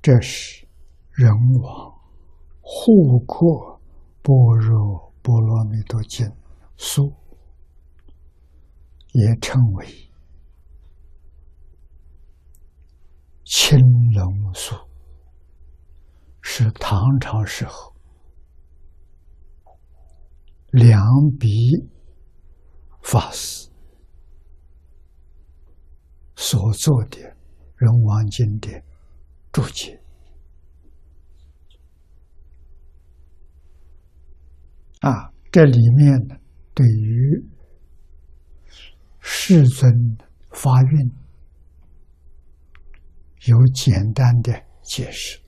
这是人王护国般若波罗蜜多经书，也称为青龙书，是唐朝时候两笔法师所做的人王经典。注解啊，这里面呢，对于世尊发愿有简单的解释。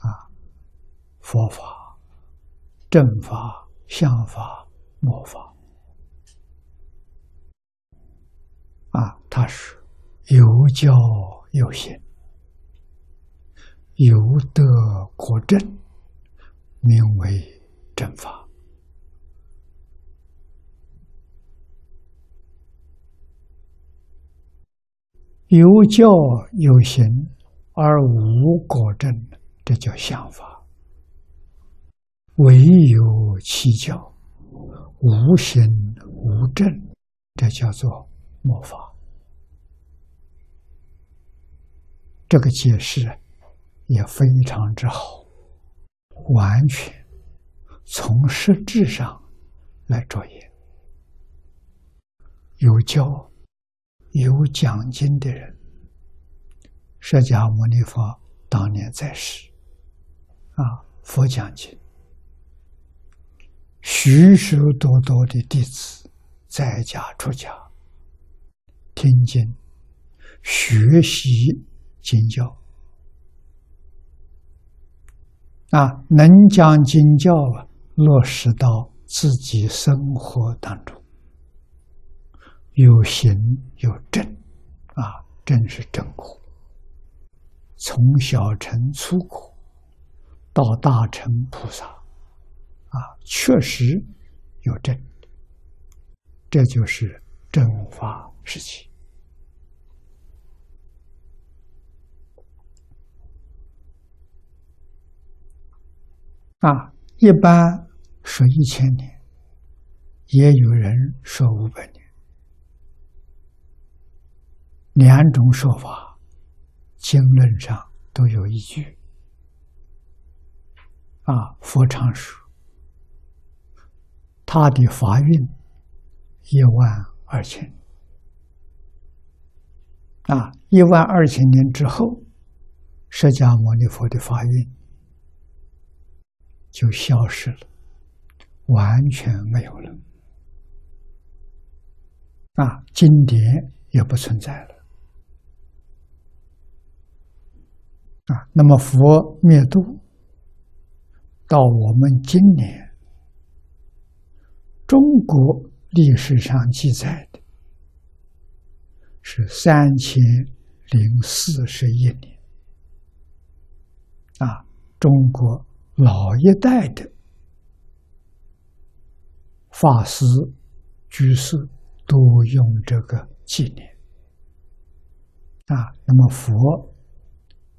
啊，佛法、正法、相法、末法。啊，他是有教有行。有德果正，名为正法；有教有行而无果正，这叫相法；唯有其教无行无正，这叫做末法。这个解释。也非常之好，完全从实质上来着眼。有教、有讲经的人，释迦牟尼佛当年在世，啊，佛讲经，许许多多的弟子在家出家，听经、学习经教。啊，能将经教啊落实到自己生活当中，有行有正，啊，正是正果。从小乘粗苦到大乘菩萨，啊，确实有正，这就是正法时期。啊，一般说一千年，也有人说五百年，两种说法，经论上都有依据。啊，佛常说，他的法运一万二千年，啊，一万二千年之后，释迦牟尼佛的法运。就消失了，完全没有了。啊，经典也不存在了。啊，那么佛灭度到我们今年，中国历史上记载的是三千零四十一年。啊，中国。老一代的法师、居士都用这个纪念啊。那么佛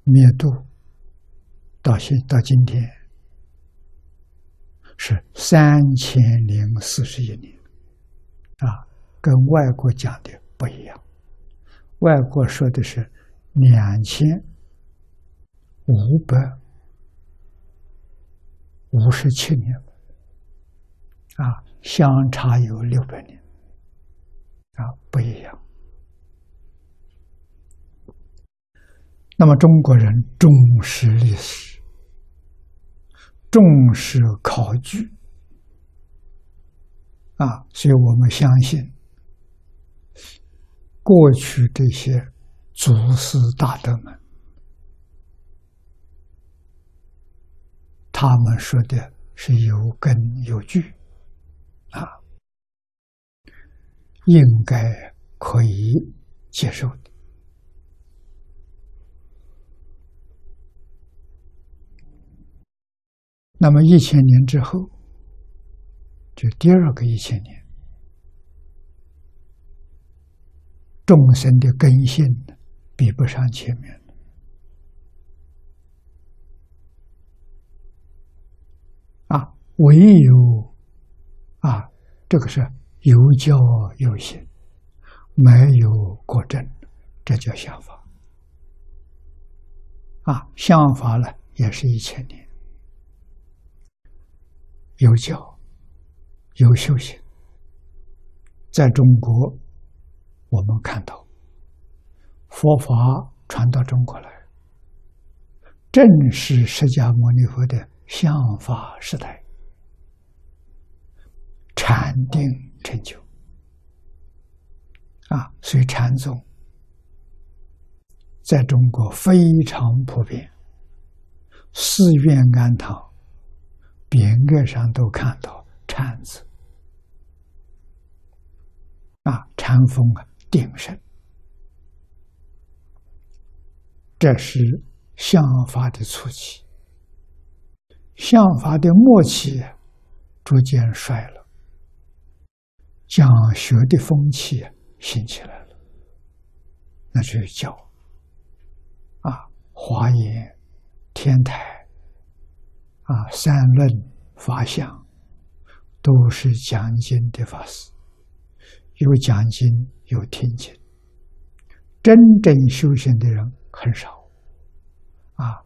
灭度到现到今天是三千零四十一年啊，跟外国讲的不一样。外国说的是两千五百。五十七年，啊，相差有六百年，啊，不一样。那么中国人重视历史，重视考据，啊，所以我们相信，过去这些祖师大德们。他们说的是有根有据，啊，应该可以接受的。那么一千年之后，就第二个一千年，众生的根性比不上前面。唯有啊，这个是有教有行，没有过正，这叫相法。啊，相法呢，也是一千年，有教有修行。在中国，我们看到佛法传到中国来，正是释迦牟尼佛的相法时代，禅定成就啊，所以禅宗在中国非常普遍，寺院庵堂匾额上都看到“禅”字。啊，禅风啊，鼎盛，这是相法的初期。相法的末期，逐渐衰落，讲学的风气兴起来了，那就是教。啊，华严、天台啊，三论、法相，都是讲经的法师。有讲经，有听经，真正修行的人很少，啊，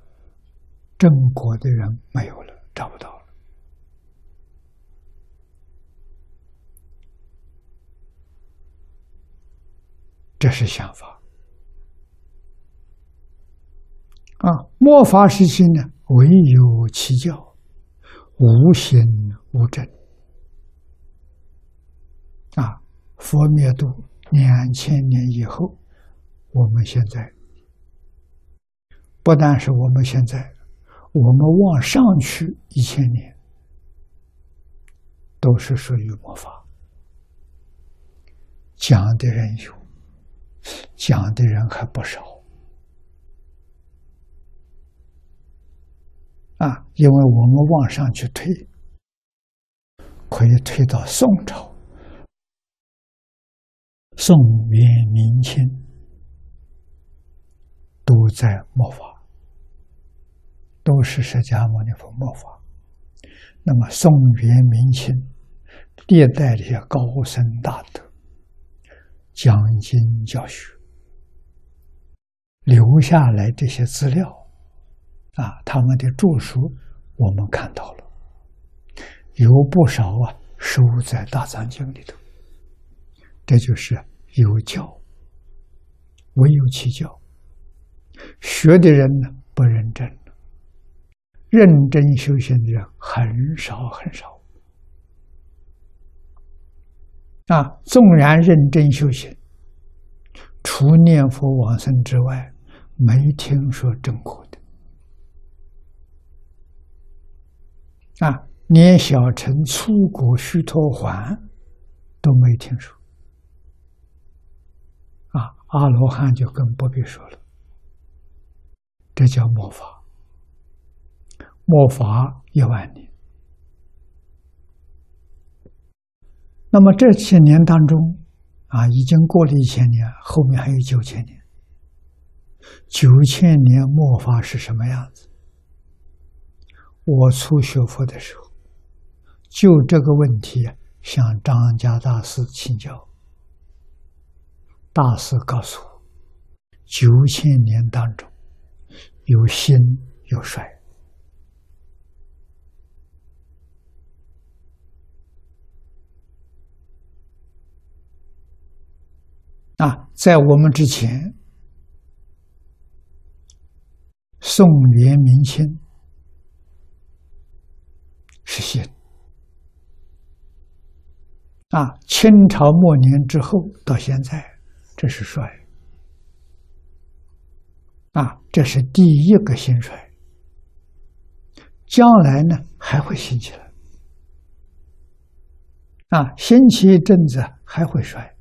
正果的人没有了，找不到。这是想法。啊，末法时期呢，唯有其教，无心无证，啊。佛灭度两千年以后，我们现在不但是我们现在，我们往上去一千年，都是属于魔法。讲的人有，讲的人还不少啊！因为我们往上去推，可以推到宋朝。宋元明清都在末法，都是释迦牟尼佛末法。那么宋元明清历代这些高僧大德讲经教学留下来这些资料啊，他们的著书我们看到了，有不少啊收在大藏经里头。这就是有教，唯有其教。学的人呢不认真，认真修行的人很少很少。啊，纵然认真修行，除念佛往生之外，没听说正果的。啊，连小乘出国须陀还都没听说。啊阿罗汉就更不必说了，这叫末法，末法一万年。那么这些年当中，啊，已经过了一千年，后面还有九千年。九千年末法是什么样子？我初学佛的时候，就这个问题向张家大师请教。大师告诉我，九千年当中有兴有衰啊，在我们之前，宋元明清是兴啊，清朝末年之后到现在。这是衰啊，这是第一个兴衰。将来呢还会兴起来啊，兴起一阵子还会衰。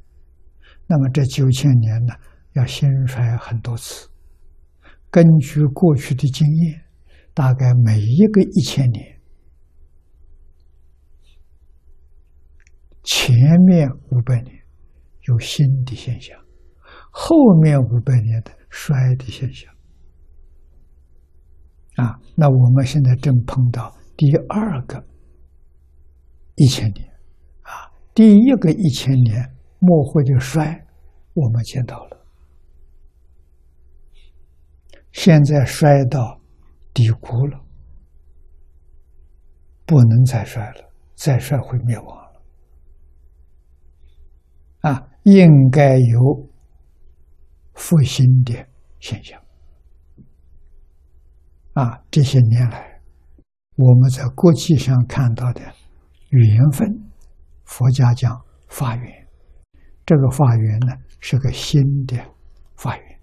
那么这九千年呢，要兴衰很多次。根据过去的经验，大概每一个一千年，前面五百年有新的现象。后面五百年的衰的现象啊，那我们现在正碰到第二个一千年，啊，第一个一千年末会的衰，我们见到了，现在衰到低谷了，不能再衰了，再衰会灭亡了，啊，应该有复兴的现象，啊，这些年来我们在国际上看到的。缘分，佛家讲法缘，这个法源呢是个新的法源。